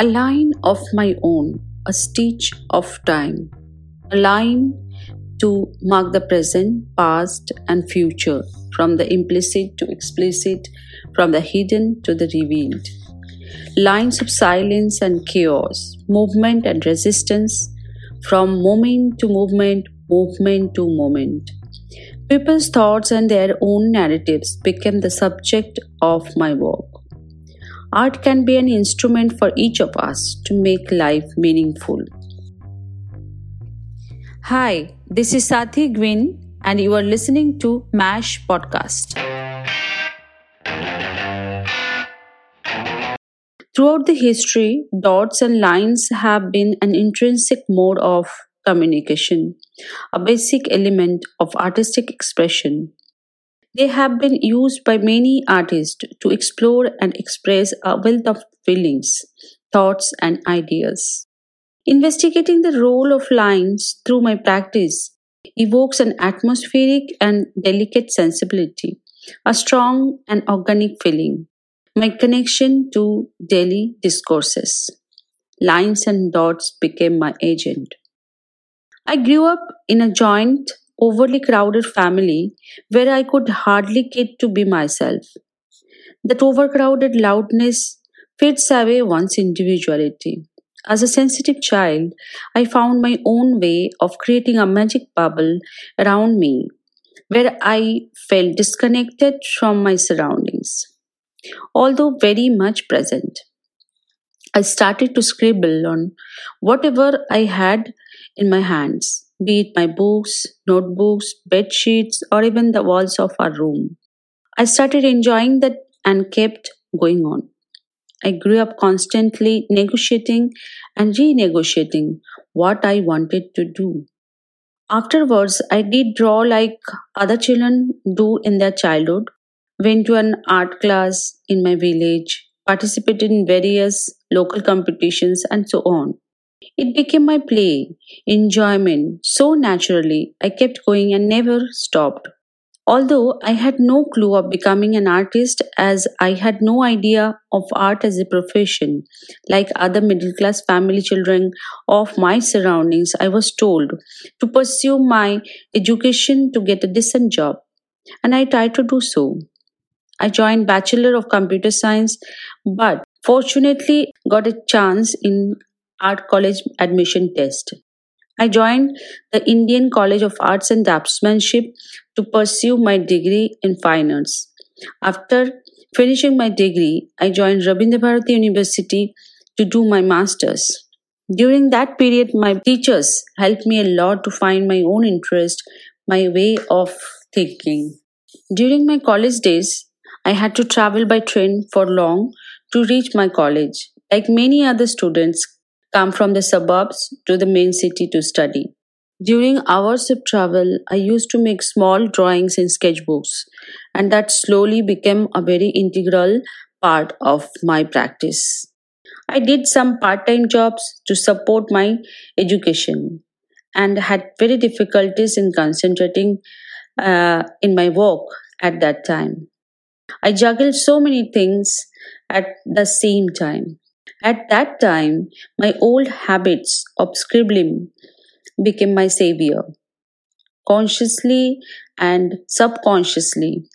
A line of my own, a stitch of time, a line to mark the present, past, and future, from the implicit to explicit, from the hidden to the revealed. Lines of silence and chaos, movement and resistance, from moment to movement, movement to moment. People's thoughts and their own narratives became the subject of my work. Art can be an instrument for each of us to make life meaningful. Hi, this is Sathi Guin, and you are listening to MASH Podcast. Throughout the history, dots and lines have been an intrinsic mode of communication, a basic element of artistic expression. They have been used by many artists to explore and express a wealth of feelings, thoughts, and ideas. Investigating the role of lines through my practice evokes an atmospheric and delicate sensibility, a strong and organic feeling. My connection to daily discourses. Lines and dots became my agent. I grew up in a joint, overly crowded family where I could hardly get to be myself. That overcrowded loudness fades away one's individuality. As a sensitive child, I found my own way of creating a magic bubble around me where I felt disconnected from my surroundings, although very much present. I started to scribble on whatever I had in my hands, be it my books, notebooks, bed sheets, or even the walls of our room. I started enjoying that and kept going on. I grew up constantly negotiating and renegotiating what I wanted to do. Afterwards, I did draw like other children do in their childhood, went to an art class in my village, participated in various local competitions, and so on. It became my play, enjoyment, so naturally I kept going and never stopped. Although I had no clue of becoming an artist as I had no idea of art as a profession, like other middle class family children of my surroundings, I was told to pursue my education to get a decent job, and I tried to do so. I joined Bachelor of Computer Science, but fortunately got a chance in art college admission test. I joined the Indian College of Arts and Draftsmanship to pursue my degree in fine arts. After finishing my degree, I joined Rabindra Bharati University to do my master's. During that period, my teachers helped me a lot to find my own interest, my way of thinking. During my college days, I had to travel by train for long to reach my college. Like many other students, come from the suburbs to the main city to study. During hours of travel, I used to make small drawings in sketchbooks, and that slowly became a very integral part of my practice. I did some part time jobs to support my education and had very difficulties in concentrating uh, in my work at that time. I juggled so many things at the same time. At that time, my old habits of scribbling became my savior. Consciously and subconsciously,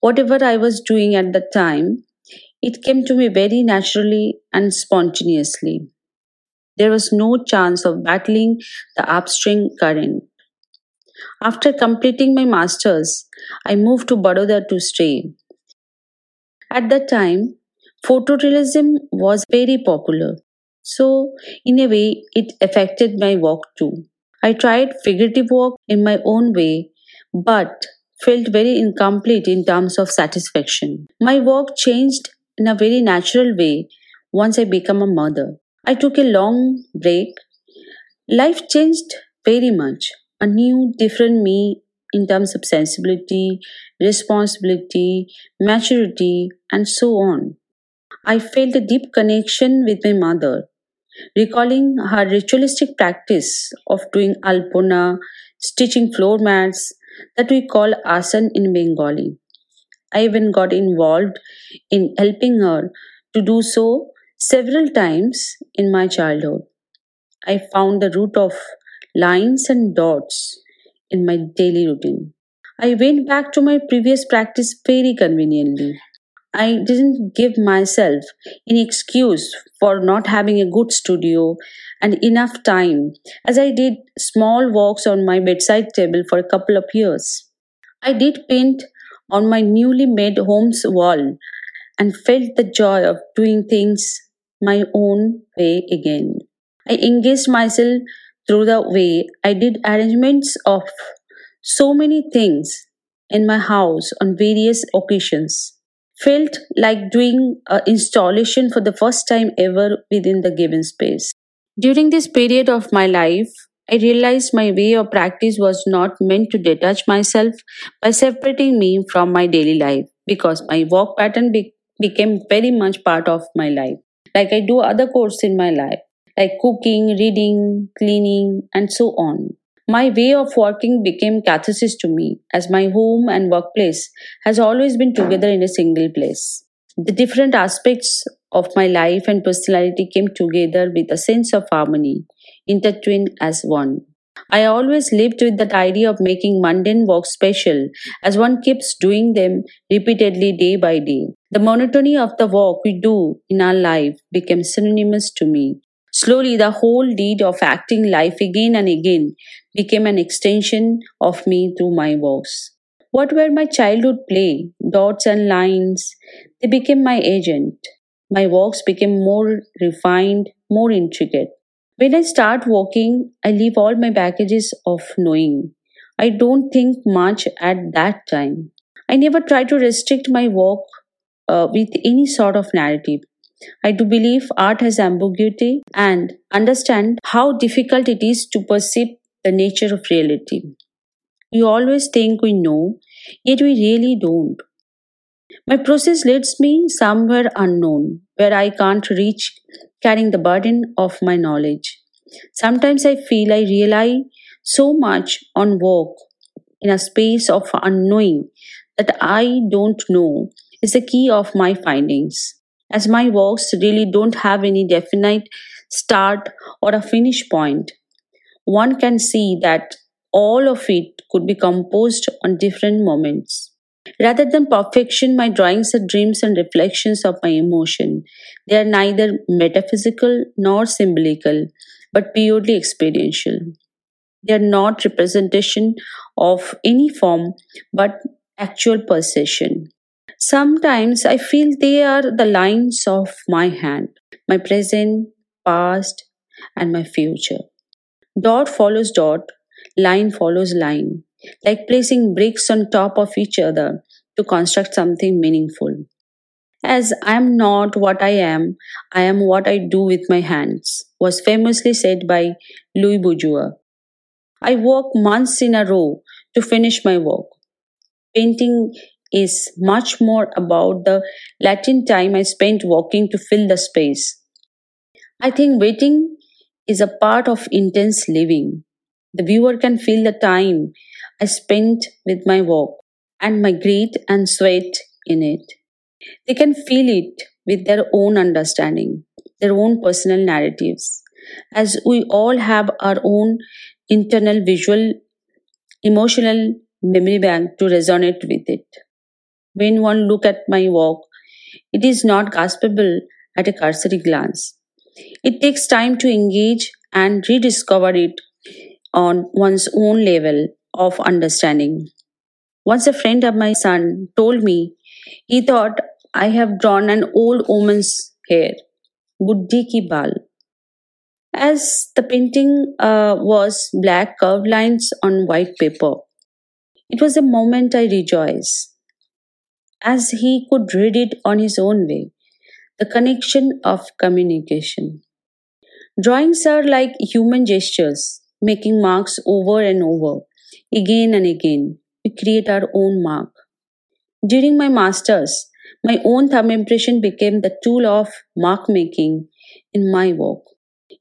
whatever I was doing at the time, it came to me very naturally and spontaneously. There was no chance of battling the upstream current. After completing my master's, I moved to Baroda to stay. At that time, photorealism was very popular. So, in a way, it affected my work too. I tried figurative work in my own way, but felt very incomplete in terms of satisfaction. My work changed in a very natural way once I became a mother. I took a long break. Life changed very much. A new, different me in terms of sensibility, responsibility, maturity, and so on. I felt a deep connection with my mother, recalling her ritualistic practice of doing alpona, stitching floor mats that we call asan in Bengali. I even got involved in helping her to do so Several times in my childhood, I found the root of lines and dots in my daily routine. I went back to my previous practice very conveniently. I didn't give myself any excuse for not having a good studio and enough time, as I did small walks on my bedside table for a couple of years. I did paint on my newly made home's wall and felt the joy of doing things my own way again. I engaged myself through the way I did arrangements of so many things in my house on various occasions. Felt like doing an installation for the first time ever within the given space. During this period of my life, I realized my way of practice was not meant to detach myself by separating me from my daily life because my work pattern be- became very much part of my life. Like I do other chores in my life, like cooking, reading, cleaning, and so on. My way of working became catharsis to me, as my home and workplace has always been together in a single place. The different aspects of my life and personality came together with a sense of harmony, intertwined as one. I always lived with that idea of making mundane work special, as one keeps doing them repeatedly day by day. The monotony of the work we do in our life became synonymous to me. Slowly, the whole deed of acting life again and again became an extension of me through my works. What were my childhood play, dots and lines? They became my agent. My works became more refined, more intricate. When I start walking, I leave all my baggages of knowing. I don't think much at that time. I never try to restrict my walk uh, with any sort of narrative. I do believe art has ambiguity and understand how difficult it is to perceive the nature of reality. We always think we know, yet we really don't. My process leads me somewhere unknown, where I can't reach carrying the burden of my knowledge. Sometimes I feel I rely so much on work in a space of unknowing that I don't know is the key of my findings. As my works really don't have any definite start or a finish point, one can see that all of it could be composed on different moments. Rather than perfection, my drawings are dreams and reflections of my emotion. They are neither metaphysical nor symbolical, but purely experiential. They are not representation of any form, but actual perception. Sometimes I feel they are the lines of my hand, my present, past, and my future. Dot follows dot, line follows line, like placing bricks on top of each other to construct something meaningful. As I am not what I am, I am what I do with my hands, was famously said by Louise Bourgeois. I work months in a row to finish my work. Painting is much more about the Latin time I spent walking to fill the space. I think waiting is a part of intense living. The viewer can feel the time I spent with my walk and my grit and sweat in it. They can feel it with their own understanding, their own personal narratives, as we all have our own internal visual, emotional memory bank to resonate with it when one look at my work, it is not graspable at a cursory glance. It takes time to engage and rediscover it on one's own level of understanding. Once a friend of my son told me he thought I have drawn an old woman's hair, buddhi ki bal. As the painting uh, was black curved lines on white paper, it was a moment I rejoiced as he could read it on his own way. The connection of communication. Drawings are like human gestures, making marks over and over, again and again. We create our own mark. During my master's, my own thumb impression became the tool of mark making in my work.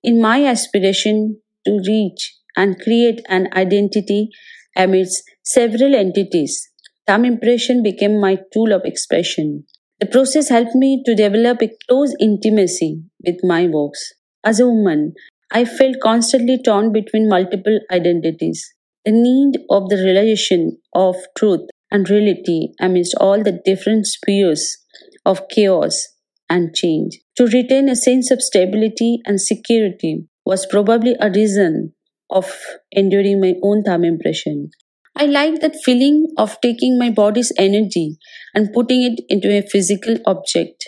In my aspiration to reach and create an identity amidst several entities Thumb impression became my tool of expression. The process helped me to develop a close intimacy with my works. As a woman, I felt constantly torn between multiple identities. The need of the realization of truth and reality amidst all the different spheres of chaos and change. To retain a sense of stability and security was probably a reason of enduring my own thumb impression. I like that feeling of taking my body's energy and putting it into a physical object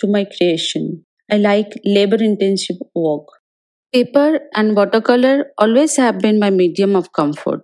to my creation. I like labor intensive work. Paper and watercolor always have been my medium of comfort.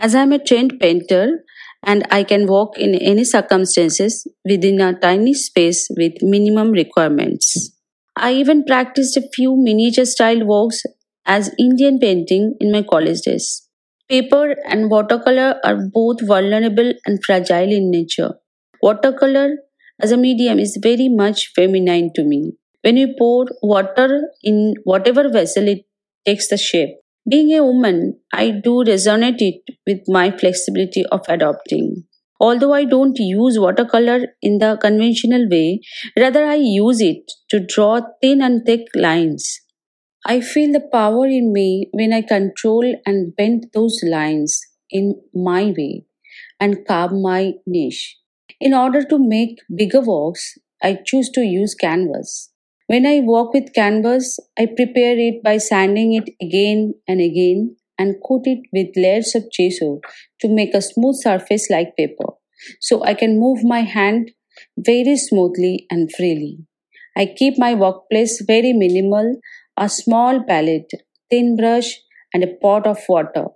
As I am a trained painter and I can work in any circumstances within a tiny space with minimum requirements. I even practiced a few miniature style works as Indian painting in my college days. Paper and watercolor are both vulnerable and fragile in nature. Watercolor as a medium is very much feminine to me. When you pour water in whatever vessel, it takes the shape. Being a woman, I do resonate it with my flexibility of adopting. Although I don't use watercolor in the conventional way, rather I use it to draw thin and thick lines. I feel the power in me when I control and bend those lines in my way and carve my niche. In order to make bigger works, I choose to use canvas. When I work with canvas, I prepare it by sanding it again and again and coat it with layers of gesso to make a smooth surface like paper. So I can move my hand very smoothly and freely. I keep my workplace very minimal a small palette, thin brush, and a pot of water.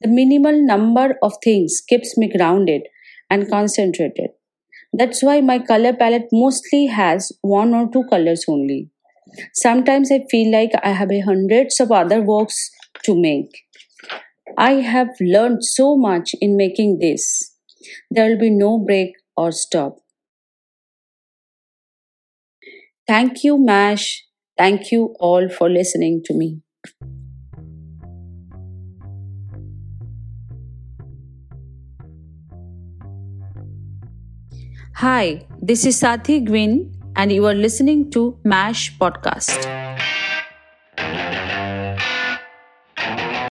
The minimal number of things keeps me grounded and concentrated. That's why my color palette mostly has one or two colors only. Sometimes I feel like I have hundreds of other works to make. I have learned so much in making this. There will be no break or stop. Thank you, MASH, Thank you all for listening to me. Hi, this is Sathi Guin, and you are listening to MASH Podcast.